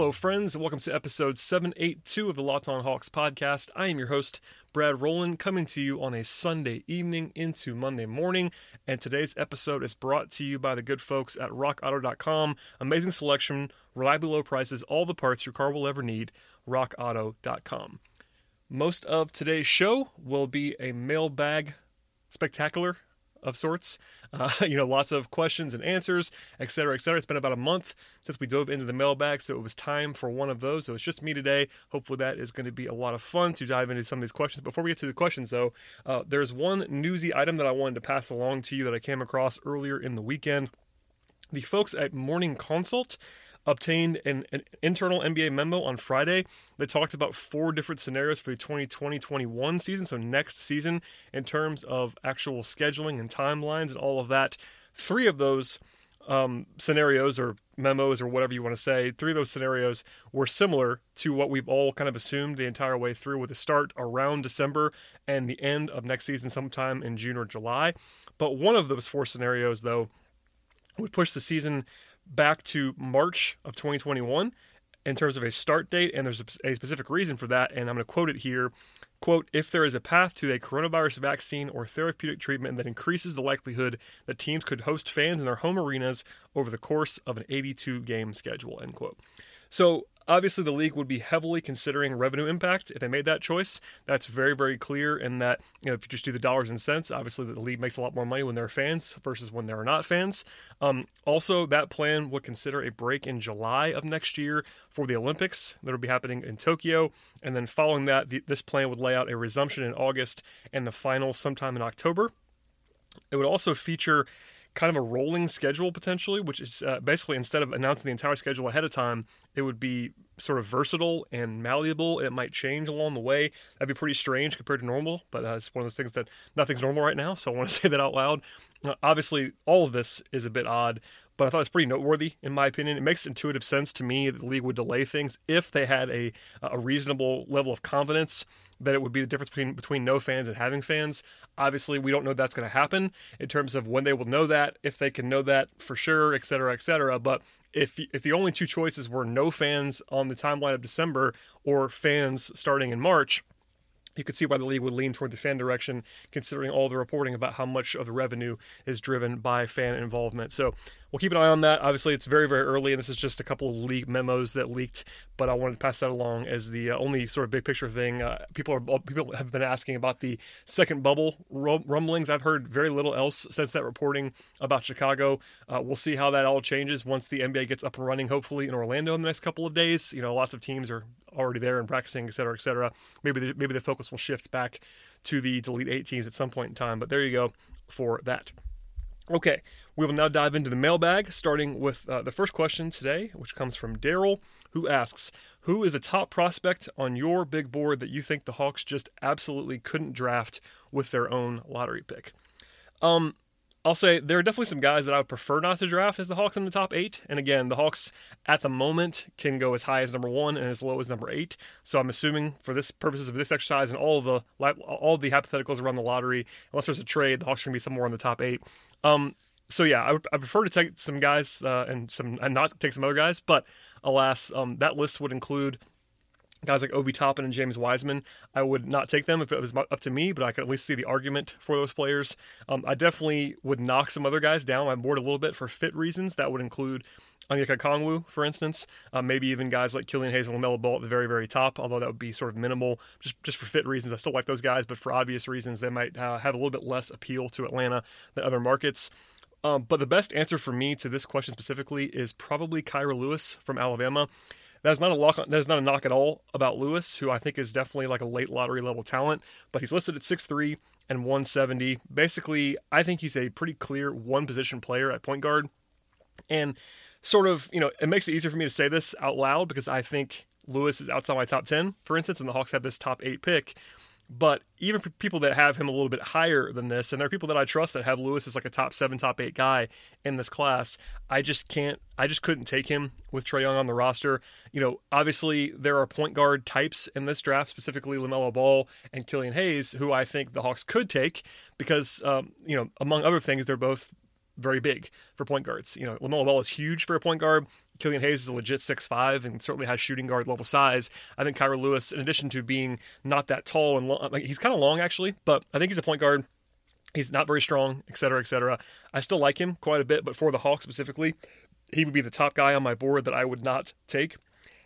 Hello, friends, and welcome to episode 782 of the Locked On Hawks podcast. I am your host, Brad Rowland, coming to you on a Sunday evening into Monday morning. And today's episode is brought to you by the good folks at RockAuto.com. Amazing selection, reliably low prices, all the parts your car will ever need. RockAuto.com. Most of today's show will be a mailbag spectacular of sorts. Uh, you know, lots of questions and answers, et cetera, et cetera. It's been about a month since we dove into the mailbag, so it was time for one of those. So it's just me today. Hopefully, that is going to be a lot of fun to dive into some of these questions. Before we get to the questions, though, uh, there's one newsy item that I wanted to pass along to you that I came across earlier in the weekend. The folks at Morning Consult obtained an, an, internal NBA memo on Friday that talked about four different scenarios for the 2020-21 season, so next season in terms of actual scheduling and timelines and all of that. Three of those um, scenarios or memos or whatever you want to say, three of those scenarios were similar to what we've all kind of assumed the entire way through, with a start around December and the end of next season sometime in June or July. But one of those four scenarios, though, would push the season back to March of 2021 in terms of a start date, and there's a, specific reason for that, and I'm going to quote it here. Quote, if there is a path to a coronavirus vaccine or therapeutic treatment that increases the likelihood that teams could host fans in their home arenas over the course of an 82 game schedule, end quote. So Obviously, the league would be heavily considering revenue impact if they made that choice. That's very, very clear in that, you know, if you just do the dollars and cents, obviously the league makes a lot more money when they're fans versus when they're not fans. Um, also, that plan would consider a break in July of next year for the Olympics that would be happening in Tokyo. And then following that, the, this plan would lay out a resumption in August and the final sometime in October. It would also feature kind of a rolling schedule potentially, which is uh, basically instead of announcing the entire schedule ahead of time, it would be sort of versatile and malleable. It might change along the way. That'd be pretty strange compared to normal, but uh, it's one of those things that nothing's normal right now. So I want to say that out loud. Uh, obviously, all of this is a bit odd, but I thought it's pretty noteworthy in my opinion. It makes intuitive sense to me that the league would delay things if they had a a reasonable level of confidence that it would be the difference between between no fans and having fans. Obviously, we don't know that's going to happen in terms of when they will know that, if they can know that for sure, et cetera, et cetera. But if if the only two choices were no fans on the timeline of December or fans starting in March, you could see why the league would lean toward the fan direction, considering all the reporting about how much of the revenue is driven by fan involvement. So we'll keep an eye on that. Obviously, it's very, very early, and this is just a couple of leak memos that leaked, but I wanted to pass that along as the uh, only sort of big picture thing. Uh, people are people have been asking about the second bubble rumblings. I've heard very little else since that reporting about Chicago. Uh, we'll see how that all changes once the NBA gets up and running, hopefully in Orlando in the next couple of days. You know, lots of teams are already there and practicing, et cetera, et cetera. Maybe the, maybe the focus will shift back to the Delete Eight teams at some point in time. But there you go for that. Okay, we will now dive into the mailbag, starting with uh, the first question today, which comes from Daryl, who asks Who is the top prospect on your big board that you think the Hawks just absolutely couldn't draft with their own lottery pick? Um, I'll say there are definitely some guys that I would prefer not to draft as the Hawks in the top eight. And again, the Hawks at the moment can go as high as number one and as low as number eight. So I'm assuming for this purposes of this exercise and all the all the hypotheticals around the lottery, unless there's a trade, the Hawks are going to be somewhere in the top eight. Um, so yeah, I, I prefer to take some guys uh, and some and not take some other guys. But alas, um, that list would include guys like Obi Toppin and James Wiseman. I would not take them if it was up to me, but I could at least see the argument for those players. Um, I definitely would knock some other guys down my board a little bit for fit reasons. That would include Onyeka Okongwu, for instance. Uh, maybe even guys like Killian Hayes and LaMelo Ball at the very, very top, although that would be sort of minimal just, just for fit reasons. I still like those guys, but for obvious reasons, they might uh, have a little bit less appeal to Atlanta than other markets. Um, but the best answer for me to this question specifically is probably Kira Lewis from Alabama. That's not a lock. That is not a knock at all about Lewis, who I think is definitely like a late lottery level talent. But he's listed at 6'3 and 170. Basically, I think he's a pretty clear one position player at point guard. And sort of, you know, it makes it easier for me to say this out loud because I think Lewis is outside my top 10, for instance, and the Hawks have this top eight pick. But even people that have him a little bit higher than this, and there are people that I trust that have Lewis as like a top seven, top eight guy in this class, I just can't, I just couldn't take him with Trae Young on the roster. You know, obviously there are point guard types in this draft, specifically LaMelo Ball and Killian Hayes, who I think the Hawks could take because, um, you know, among other things, they're both very big for point guards. You know, LaMelo Ball is huge for a point guard. Killian Hayes is a legit six five and certainly has shooting guard level size. I think Kira Lewis, in addition to being not that tall and long, like he's kind of long actually, but I think he's a point guard. He's not very strong, et cetera, et cetera. I still like him quite a bit, but for the Hawks specifically, he would be the top guy on my board that I would not take.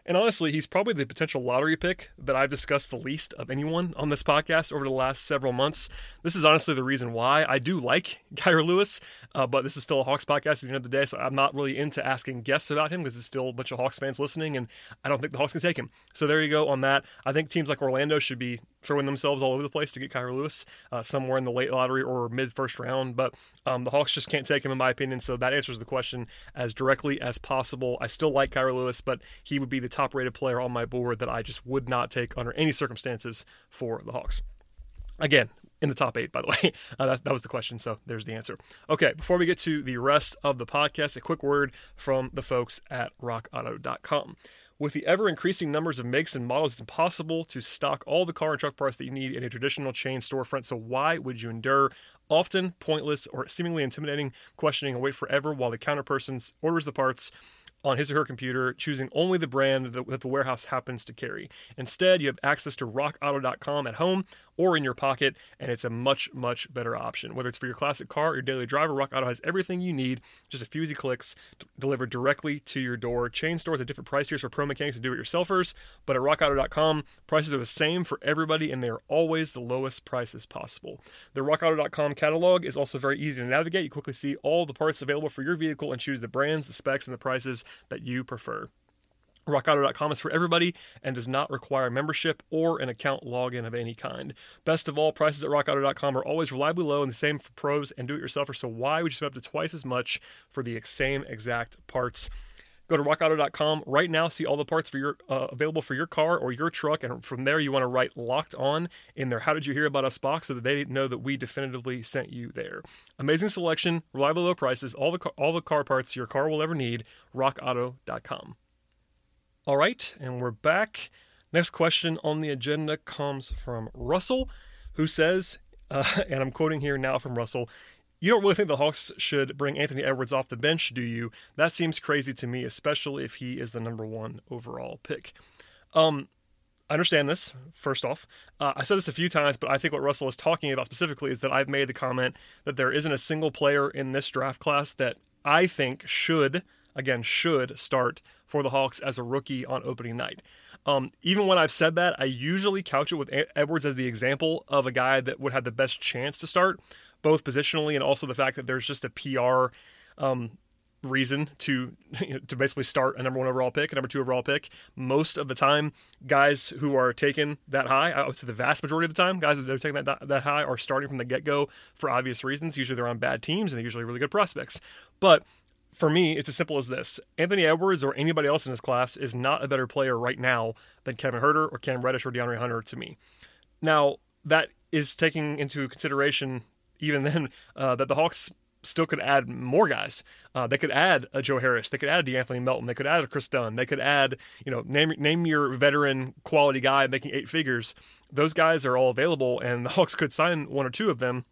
And honestly, he's probably the potential lottery pick that I've discussed the least of anyone on this podcast over the last several months. This is honestly the reason why I do like Kira Lewis, uh, but this is still a Hawks podcast at the end of the day, so I'm not really into asking guests about him because there's still a bunch of Hawks fans listening, and I don't think the Hawks can take him. So there you go on that. I think teams like Orlando should be throwing themselves all over the place to get Kira Lewis uh, somewhere in the late lottery or mid first round, but um, the Hawks just can't take him, in my opinion. So that answers the question as directly as possible. I still like Kira Lewis, but he would be the top rated player on my board that I just would not take under any circumstances for the Hawks. Again, in the top eight, by the way. Uh, that, that was the question, so there's the answer. Okay, before we get to the rest of the podcast, a quick word from the folks at rockauto.com. With the ever increasing numbers of makes and models, it's impossible to stock all the car and truck parts that you need in a traditional chain storefront. So, why would you endure often pointless or seemingly intimidating questioning and wait forever while the counterperson orders the parts on his or her computer, choosing only the brand that the warehouse happens to carry. Instead, you have access to rockauto.com at home or in your pocket, and it's a much, much better option. Whether it's for your classic car or your daily driver, Rock Auto has everything you need, just a few easy clicks delivered directly to your door. Chain stores have different price tiers for pro mechanics and do-it-yourselfers, but at rockauto.com, prices are the same for everybody, and they are always the lowest prices possible. The rockauto.com catalog is also very easy to navigate. You quickly see all the parts available for your vehicle and choose the brands, the specs, and the prices that you prefer. RockAuto.com is for everybody and does not require membership or an account login of any kind. Best of all, prices at RockAuto.com are always reliably low and the same for pros and do-it-yourselfers. So why would you spend up to twice as much for the same exact parts? Go to rockauto.com right now, see all the parts for your uh, available for your car or your truck, and from there you want to write "locked on" in there. How did you hear about us box so that they know that we definitively sent you there? Amazing selection, reliable low prices, all the car, all the car parts your car will ever need. RockAuto.com. All right, and we're back. Next question on the agenda comes from Russell, who says, uh, and I'm quoting here now from Russell. You don't really think the Hawks should bring Anthony Edwards off the bench, do you? That seems crazy to me, especially if he is the number one overall pick. Um, I understand this, first off. Uh, I said this a few times, but I think what Russell is talking about specifically is that I've made the comment that there isn't a single player in this draft class that I think should, again, should start for the Hawks as a rookie on opening night. Um, even when I've said that, I usually couch it with Edwards as the example of a guy that would have the best chance to start both positionally and also the fact that there's just a PR um, reason to you know, to basically start a number one overall pick, a number two overall pick. Most of the time, guys who are taken that high, I would say the vast majority of the time, guys that are taking that that high are starting from the get go for obvious reasons. Usually they're on bad teams and they're usually really good prospects. But for me, it's as simple as this: Anthony Edwards or anybody else in this class is not a better player right now than Kevin Huerter or Cam Reddish or DeAndre Hunter to me. Now that is taking into consideration even then uh, that the Hawks still could add more guys. Uh, they could add a Joe Harris. They could add a DeAnthony Melton. They could add a Kris Dunn. They could add, you know, name name your veteran quality guy making eight figures. Those guys are all available, and the Hawks could sign one or two of them.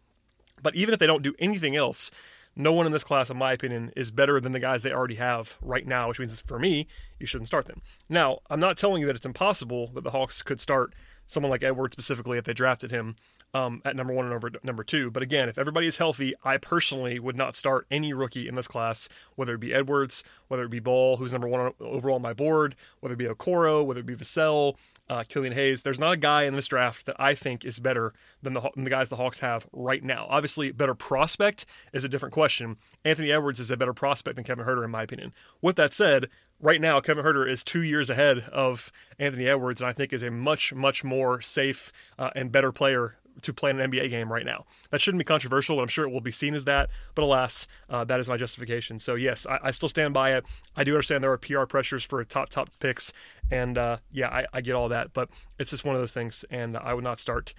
But even if they don't do anything else, no one in this class, in my opinion, is better than the guys they already have right now, which means for me, you shouldn't start them. Now, I'm not telling you that it's impossible that the Hawks could start someone like Edwards specifically if they drafted him um, at number one and number, number two. But again, if everybody is healthy, I personally would not start any rookie in this class, whether it be Edwards, whether it be Ball, who's number one overall on my board, whether it be Okoro, whether it be Vassell, uh, Killian Hayes. There's not a guy in this draft that I think is better than the, than the guys the Hawks have right now. Obviously, better prospect is a different question. Anthony Edwards is a better prospect than Kevin Huerter, in my opinion. With that said, right now Kevin Huerter is two years ahead of Anthony Edwards, and I think is a much, much more safe uh, and better player to play an NBA game right now. That shouldn't be controversial, I'm sure it will be seen as that. But alas, uh, that is my justification. So yes, I, I, still stand by it. I do understand there are PR pressures for top top picks, and uh, yeah, I, I, get all that. But it's just one of those things, and I would not start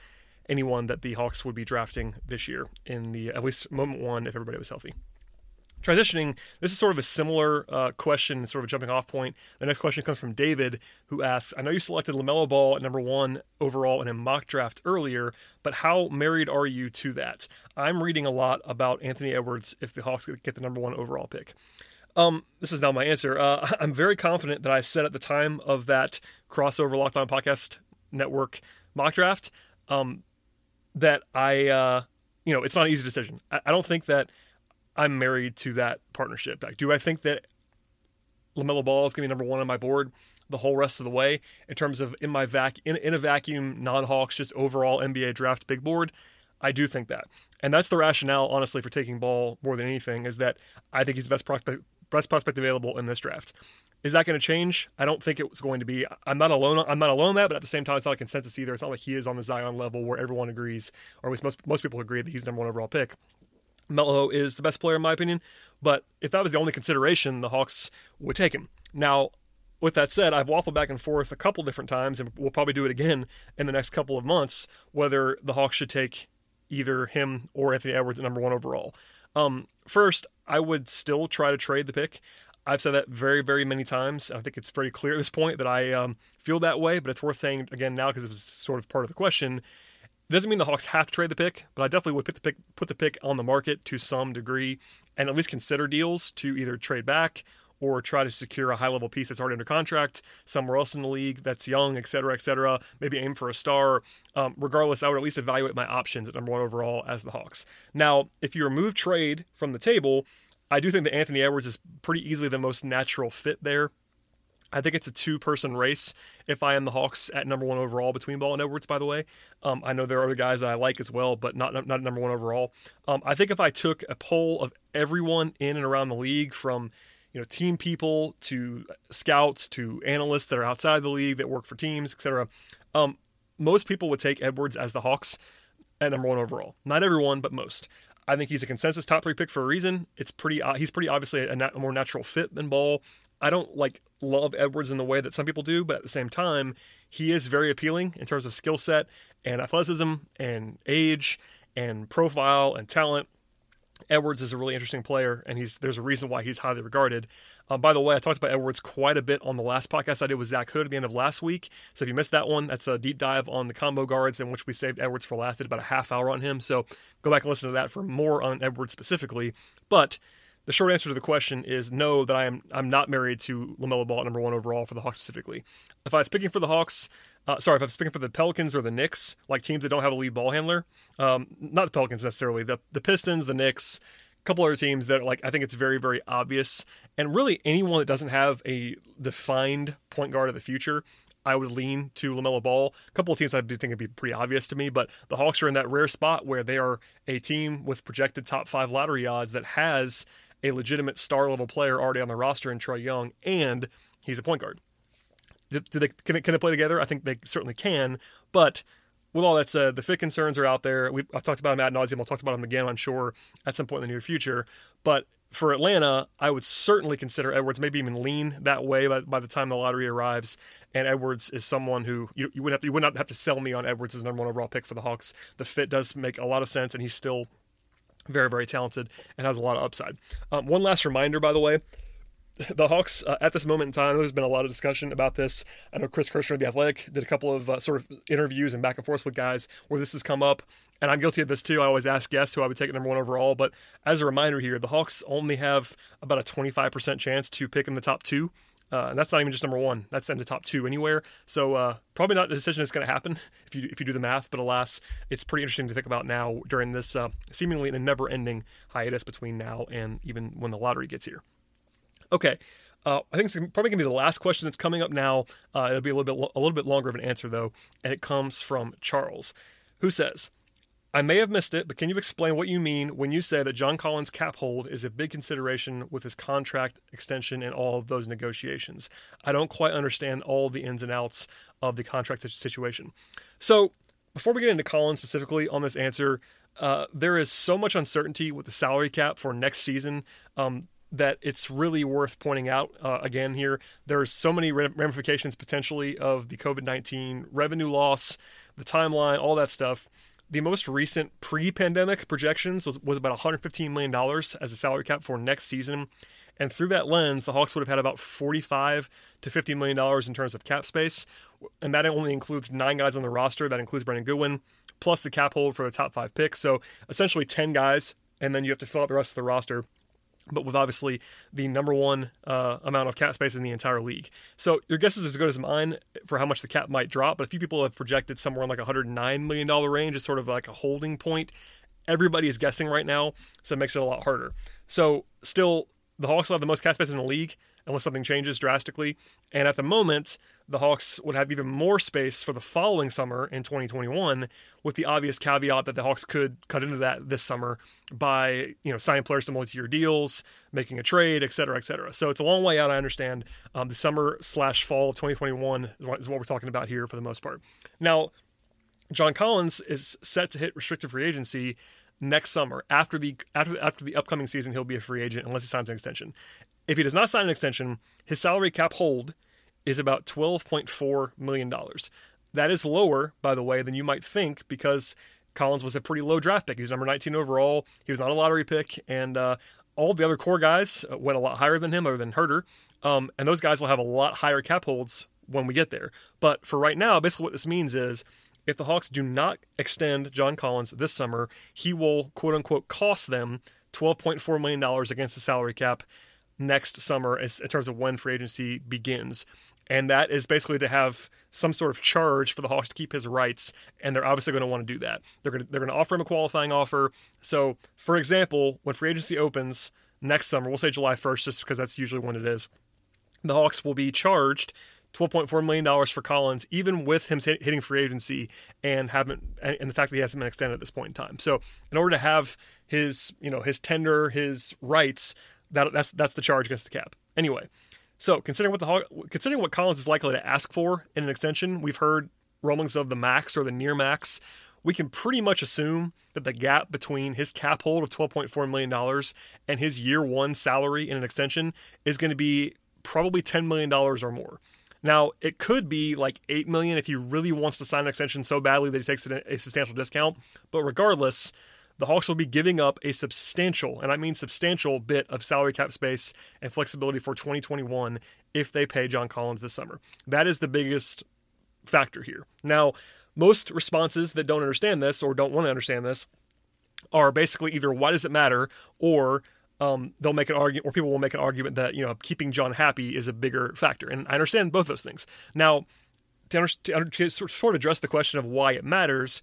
anyone that the Hawks would be drafting this year in the at least moment one if everybody was healthy. Transitioning, this is sort of a similar uh, question, sort of a jumping off point. The next question comes from David, who asks I know you selected LaMelo Ball at number one overall in a mock draft earlier, but how married are you to that? I'm reading a lot about Anthony Edwards if the Hawks get the number one overall pick. Um, this is now my answer. Uh, I'm very confident that I said at the time of that crossover Locked On Podcast Network mock draft um, that I, uh, you know, it's not an easy decision. I, I don't think that I'm married to that partnership. Like, do I think that LaMelo Ball is going to be number one on my board the whole rest of the way in terms of in my vac in, in a vacuum non Hawks just overall NBA draft big board? I do think that, and that's the rationale honestly for taking Ball more than anything is that I think he's the best prospect best prospect available in this draft. Is that going to change? I don't think it's going to be. I'm not alone. I'm not alone on that, but at the same time, it's not a consensus either. It's not like he is on the Zion level where everyone agrees, or at least most most people agree that he's number one overall pick. Melo is the best player in my opinion, but if that was the only consideration, the Hawks would take him. Now, with that said, I've waffled back and forth a couple different times, and we'll probably do it again in the next couple of months, whether the Hawks should take either him or Anthony Edwards at number one overall. Um, first, I would still try to trade the pick. I've said that very, very many times. I think it's pretty clear at this point that I um, feel that way, but it's worth saying again now because it was sort of part of the question. It doesn't mean the Hawks have to trade the pick, but I definitely would put the pick put the pick on the market to some degree and at least consider deals to either trade back or try to secure a high level piece that's already under contract somewhere else in the league that's young, et cetera, et cetera. Maybe aim for a star. Um, regardless, I would at least evaluate my options at number one overall as the Hawks. Now, if you remove trade from the table, I do think that Anthony Edwards is pretty easily the most natural fit there. I think it's a two person race if I am the Hawks at number one overall between Ball and Edwards, by the way. Um, I know there are other guys that I like as well, but not, not number one overall. Um, I think if I took a poll of everyone in and around the league from you know team people to scouts to analysts that are outside the league that work for teams, etc., um, most people would take Edwards as the Hawks at number one overall. Not everyone, but most. I think he's a consensus top three pick for a reason. It's pretty. Uh, he's pretty obviously a, nat- a more natural fit than Ball. I don't like love Edwards in the way that some people do, but at the same time, he is very appealing in terms of skill set and athleticism and age and profile and talent. Edwards is a really interesting player, and he's there's a reason why he's highly regarded. Um, by the way, I talked about Edwards quite a bit on the last podcast I did with Zach Hood at the end of last week. So if you missed that one, that's a deep dive on the combo guards in which we saved Edwards for last. Did about a half hour on him. So go back and listen to that for more on Edwards specifically. But the short answer to the question is no. That I am I'm not married to Lamelo Ball at number one overall for the Hawks specifically. If I was picking for the Hawks, uh, sorry, if I was picking for the Pelicans or the Knicks, like teams that don't have a lead ball handler, um, not the Pelicans necessarily, the the Pistons, the Knicks, a couple other teams that like I think it's very very obvious, and really anyone that doesn't have a defined point guard of the future. I would lean to LaMelo Ball. A couple of teams I do think would be pretty obvious to me, but the Hawks are in that rare spot where they are a team with projected top five lottery odds that has a legitimate star level player already on the roster in Trae Young, and he's a point guard. Do, they can, can they play together? I think they certainly can, but with all that said, the fit concerns are out there. We, I've talked about them ad nauseum. I'll talk about them again, I'm sure, at some point in the near future. But for Atlanta, I would certainly consider Edwards, maybe even lean that way by, by the time the lottery arrives. And Edwards is someone who you, you would have to, you would not have to sell me on Edwards as number one overall pick for the Hawks. The fit does make a lot of sense, and he's still very, very talented and has a lot of upside. Um, one last reminder, by the way, the Hawks, uh, at this moment in time, there's been a lot of discussion about this. I know Chris Kirschner of The Athletic did a couple of uh, sort of interviews and back and forth with guys where this has come up. And I'm guilty of this too. I always ask guests who I would take at number one overall. But as a reminder here, the Hawks only have about a 25% chance to pick in the top two. Uh, and that's not even just number one. That's in the top two anywhere. So uh, probably not a decision that's going to happen if you if you do the math. But alas, it's pretty interesting to think about now during this uh, seemingly a never-ending hiatus between now and even when the lottery gets here. Okay. Uh, I think it's probably going to be the last question that's coming up now. Uh, it'll be a little bit a little bit longer of an answer though, and it comes from Charles, who says, "I may have missed it, but can you explain what you mean when you say that John Collins' cap hold is a big consideration with his contract extension and all of those negotiations? I don't quite understand all the ins and outs of the contract situation." So, before we get into Collins specifically on this answer, uh, there is so much uncertainty with the salary cap for next season. Um, that it's really worth pointing out uh, again here. There's so many ramifications potentially of the COVID 19 revenue loss, the timeline, all that stuff. The most recent pre-pandemic projections was, was about $115 million as a salary cap for next season. And through that lens, the Hawks would have had about 45 to 50 million dollars in terms of cap space, and that only includes nine guys on the roster. That includes Brandon Goodwin, plus the cap hold for the top five picks. So essentially 10 guys, and then you have to fill out the rest of the roster but with obviously the number one uh, amount of cap space in the entire league. So your guess is as good as mine for how much the cap might drop. But a few people have projected somewhere in like a $109 million range as sort of like a holding point. Everybody is guessing right now, so it makes it a lot harder. So still, the Hawks will have the most cap space in the league unless something changes drastically. And at the moment, the Hawks would have even more space for the following summer in 2021, with the obvious caveat that the Hawks could cut into that this summer by you know signing players to multi-year deals, making a trade, et cetera, et cetera. So it's a long way out. I understand. Um, the summer slash fall of 2021 is what we're talking about here for the most part. Now, John Collins is set to hit restricted free agency next summer after the after after the upcoming season he'll be a free agent unless he signs an extension if he does not sign an extension, his salary cap hold is about $12.4 million. That is lower, by the way, than you might think because Collins was a pretty low draft pick. He's number 19 overall. He was not a lottery pick. And uh, all the other core guys went a lot higher than him, other than Huerter. Um, and those guys will have a lot higher cap holds when we get there. But for right now, basically what this means is if the Hawks do not extend John Collins this summer, he will quote unquote cost them $12.4 million against the salary cap next summer as, in terms of when free agency begins. And that is basically to have some sort of charge for the Hawks to keep his rights, and they're obviously going to want to do that. They're going to, they're going to offer him a qualifying offer. So, for example, when free agency opens next summer, we'll say July 1st, just because that's usually when it is, the Hawks will be charged $12.4 million for Collins, even with him hitting free agency and haven't, and the fact that he hasn't been extended at this point in time. So, in order to have his, you know, his tender, his rights, that, that's that's the charge against the cap. Anyway, so considering what the considering what Collins is likely to ask for in an extension, we've heard rumblings of the max or the near max. We can pretty much assume that the gap between his cap hold of $12.4 million and his year one salary in an extension is going to be probably $10 million or more. Now, it could be like 8 million if he really wants to sign an extension so badly that he takes a substantial discount. But regardless, the Hawks will be giving up a substantial, and I mean substantial, bit of salary cap space and flexibility for 2021 if they pay John Collins this summer. That is the biggest factor here. Now, most responses that don't understand this or don't want to understand this are basically either why does it matter or um, they'll make an argument or people will make an argument that you know keeping John happy is a bigger factor, and I understand both those things. Now, to, to, to sort of address the question of why it matters,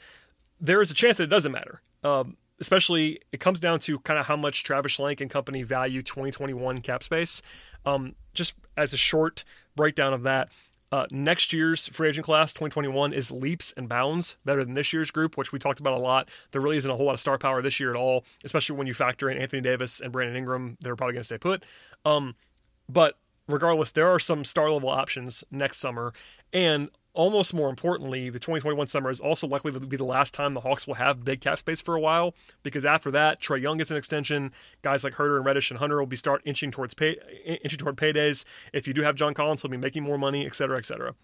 there is a chance that it doesn't matter. Um, especially it comes down to kind of how much Travis Schlenk and company value 2021 cap space. Um, just as a short breakdown of that, uh, next year's free agent class 2021 is leaps and bounds better than this year's group, which we talked about a lot. There really isn't a whole lot of star power this year at all, especially when you factor in Anthony Davis and Brandon Ingram. They're probably going to stay put. Um, but regardless, there are some star level options next summer, and almost more importantly, the 2021 summer is also likely to be the last time the Hawks will have big cap space for a while because after that, Trae Young gets an extension. Guys like Huerter and Reddish and Hunter will be start inching towards pay, inching toward paydays. If you do have John Collins, he'll be making more money, et cetera, et cetera.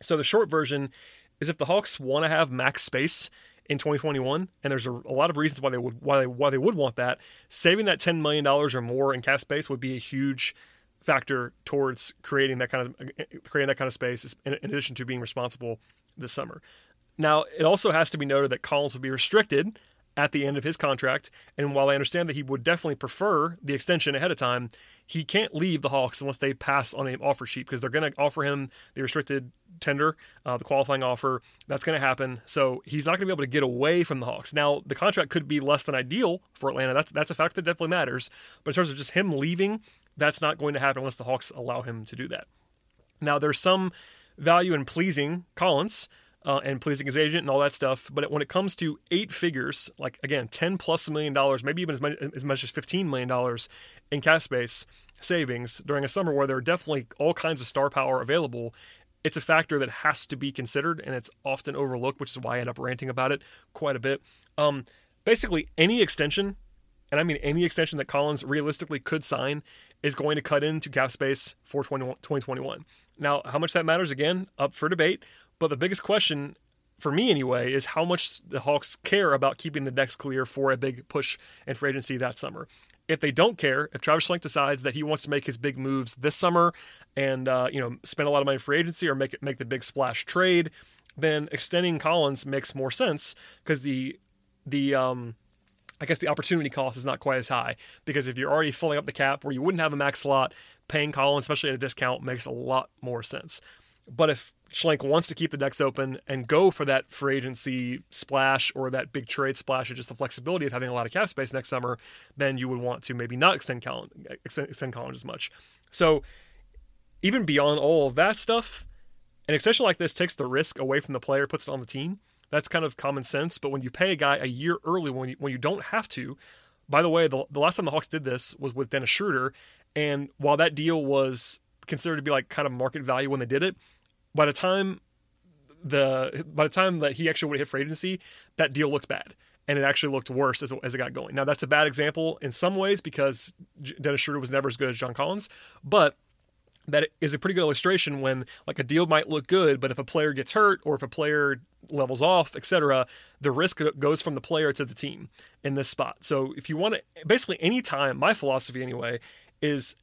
So the short version is if the Hawks want to have max space in 2021, and there's a, a, lot of reasons why they would why they why they would want that. Saving that 10 million dollars or more in cap space would be a huge factor towards creating that kind of creating that kind of space in, in addition to being responsible this summer. Now, it also has to be noted that Collins will be restricted at the end of his contract. And while I understand that he would definitely prefer the extension ahead of time, he can't leave the Hawks unless they pass on an offer sheet because they're going to offer him the restricted tender, uh, the qualifying offer. That's going to happen. So he's not going to be able to get away from the Hawks. Now, the contract could be less than ideal for Atlanta. That's that's a fact that definitely matters. But in terms of just him leaving that's not going to happen unless the Hawks allow him to do that. Now, there's some value in pleasing Collins uh, and pleasing his agent and all that stuff, but when it comes to eight figures, like again, 10 plus million dollars, maybe even as much, as much as 15 million dollars in cap space savings during a summer where there are definitely all kinds of star power available, it's a factor that has to be considered and it's often overlooked, which is why I end up ranting about it quite a bit. Um, basically, any extension, and I mean any extension that Collins realistically could sign, is going to cut into cap space for 2021. Now, how much that matters, again, up for debate. But the biggest question for me anyway, is how much the Hawks care about keeping the decks clear for a big push in free agency that summer. If they don't care, if Travis Schlenk decides that he wants to make his big moves this summer and uh, you know spend a lot of money in free agency or make it, make the big splash trade, then extending Collins makes more sense because the the um, I guess the opportunity cost is not quite as high because if you're already filling up the cap where you wouldn't have a max slot, paying Collins, especially at a discount, makes a lot more sense. But if Schlenk wants to keep the decks open and go for that free agency splash or that big trade splash or just the flexibility of having a lot of cap space next summer, then you would want to maybe not extend Collins, extend, extend Collins as much. So even beyond all of that stuff, an extension like this takes the risk away from the player, puts it on the team. That's kind of common sense. But when you pay a guy a year early when you, when you don't have to, by the way, the, the last time the Hawks did this was with Dennis Schroeder. And while that deal was considered to be like kind of market value when they did it, by the time the by the time that he actually would hit free agency, that deal looked bad. And it actually looked worse as, as it got going. Now, that's a bad example in some ways because Dennis Schroeder was never as good as John Collins. But that is a pretty good illustration when like a deal might look good, but if a player gets hurt or if a player levels off, etc., the risk goes from the player to the team in this spot. So if you want to, basically any time, my philosophy anyway is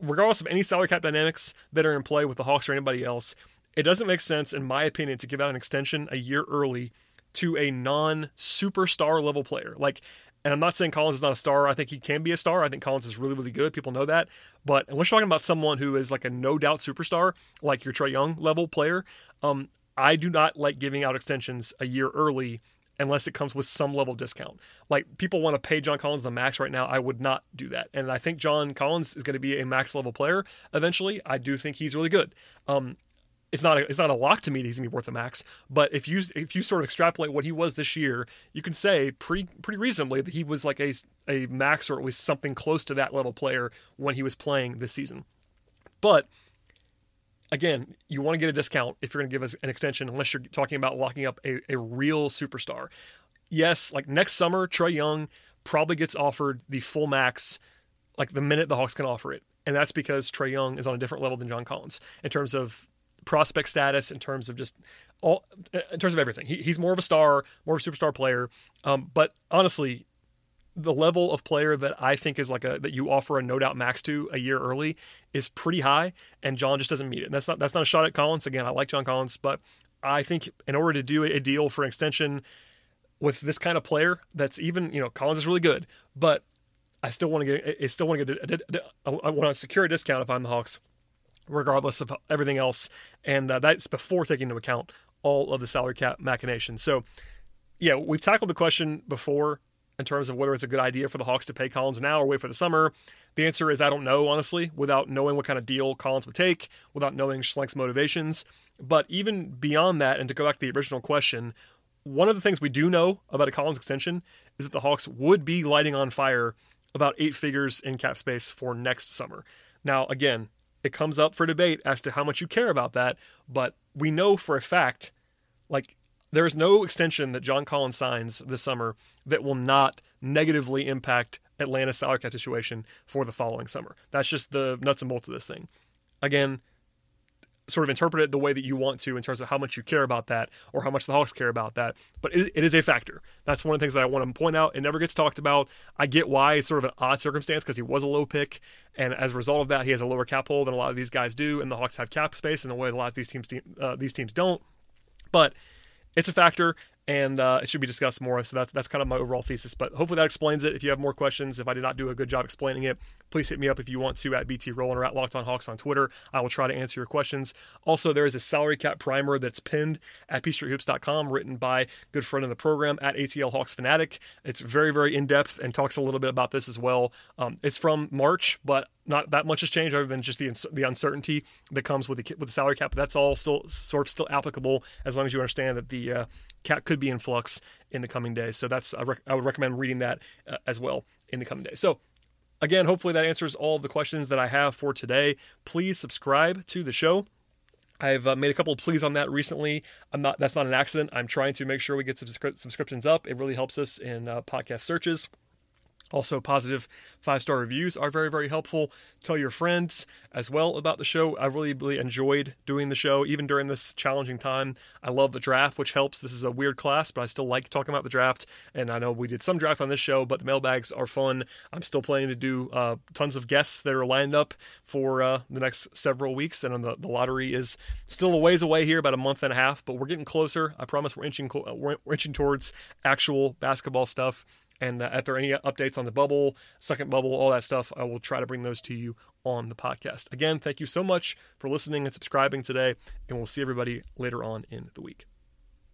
regardless of any salary cap dynamics that are in play with the Hawks or anybody else, it doesn't make sense, in my opinion, to give out an extension a year early to a non superstar level player. Like and I'm not saying Collins is not a star. I think he can be a star. I think Collins is really, really good. People know that. But unless you're talking about someone who is like a no doubt superstar, like your Trae Young level player, um, I do not like giving out extensions a year early unless it comes with some level of discount. Like people want to pay John Collins the max right now. I would not do that. And I think John Collins is going to be a max level player eventually. I do think he's really good. Um, it's not a, it's not a lock to me that he's gonna be worth the max. But if you if you sort of extrapolate what he was this year, you can say pretty pretty reasonably that he was like a a max or at least something close to that level player when he was playing this season. But again, you want to get a discount if you're to give us an extension, unless you're talking about locking up a, a real superstar. Yes, like next summer, Trae Young probably gets offered the full max like the minute the Hawks can offer it. And that's because Trae Young is on a different level than John Collins in terms of prospect status, in terms of just all, in terms of everything. He, he's more of a star, more of a superstar player. Um, but honestly, the level of player that I think is like a that you offer a no doubt max to a year early is pretty high, and John just doesn't meet it. And that's not that's not a shot at Collins. Again, I like John Collins, but I think in order to do a deal for an extension with this kind of player, that's even you know Collins is really good, but I still want to get I still want to get I want to secure a discount if I'm the Hawks regardless of everything else. And uh, that's before taking into account all of the salary cap machinations. So, yeah, we've tackled the question before in terms of whether it's a good idea for the Hawks to pay Collins now or wait for the summer. The answer is I don't know, honestly, without knowing what kind of deal Collins would take, without knowing Schlenk's motivations. But even beyond that, and to go back to the original question, one of the things we do know about a Collins extension is that the Hawks would be lighting on fire about eight figures in cap space for next summer. Now, again, it comes up for debate as to how much you care about that. But we know for a fact, like, there is no extension that John Collins signs this summer that will not negatively impact Atlanta's salary cap situation for the following summer. That's just the nuts and bolts of this thing. Again, sort of interpret it the way that you want to in terms of how much you care about that or how much the Hawks care about that. But it, is a factor. That's one of the things that I want to point out. It never gets talked about. I get why it's sort of an odd circumstance because he was a low pick, and as a result of that, he has a lower cap hold than a lot of these guys do, and the Hawks have cap space in a way that a lot of these teams uh, these teams don't. But it's a factor, and uh, it should be discussed more. So that's that's kind of my overall thesis. But hopefully that explains it. If you have more questions, if I did not do a good job explaining it, please hit me up if you want to at BT Rowland or at Locked On Hawks on Twitter. I will try to answer your questions. Also, there is a salary cap primer that's pinned at peachtree written by good friend of the program at ATL Hawks Fanatic. It's very very in depth and talks a little bit about this as well. Um, it's from March, but not that much has changed other than just the the uncertainty that comes with the with the salary cap. But that's all still sort of still applicable as long as you understand that the uh, cap could be in flux in the coming days. So that's I, rec- I would recommend reading that uh, as well in the coming days. So again, hopefully that answers all of the questions that I have for today. Please subscribe to the show. I've uh, made a couple of pleas on that recently. I'm not that's not an accident. I'm trying to make sure we get subscri- subscriptions up. It really helps us in uh, podcast searches. Also, positive five star reviews are very, very helpful. Tell your friends as well about the show. I really, really enjoyed doing the show, even during this challenging time. I love the draft, which helps. This is a weird class, but I still like talking about the draft. And I know we did some draft on this show, but the mailbags are fun. I'm still planning to do uh, tons of guests that are lined up for uh, the next several weeks. And the, the lottery is still a ways away here, about a month and a half, but we're getting closer. I promise we're inching, we're inching towards actual basketball stuff. And uh, if there are any updates on the bubble, second bubble, all that stuff, I will try to bring those to you on the podcast. Again, thank you so much for listening and subscribing today, and we'll see everybody later on in the week.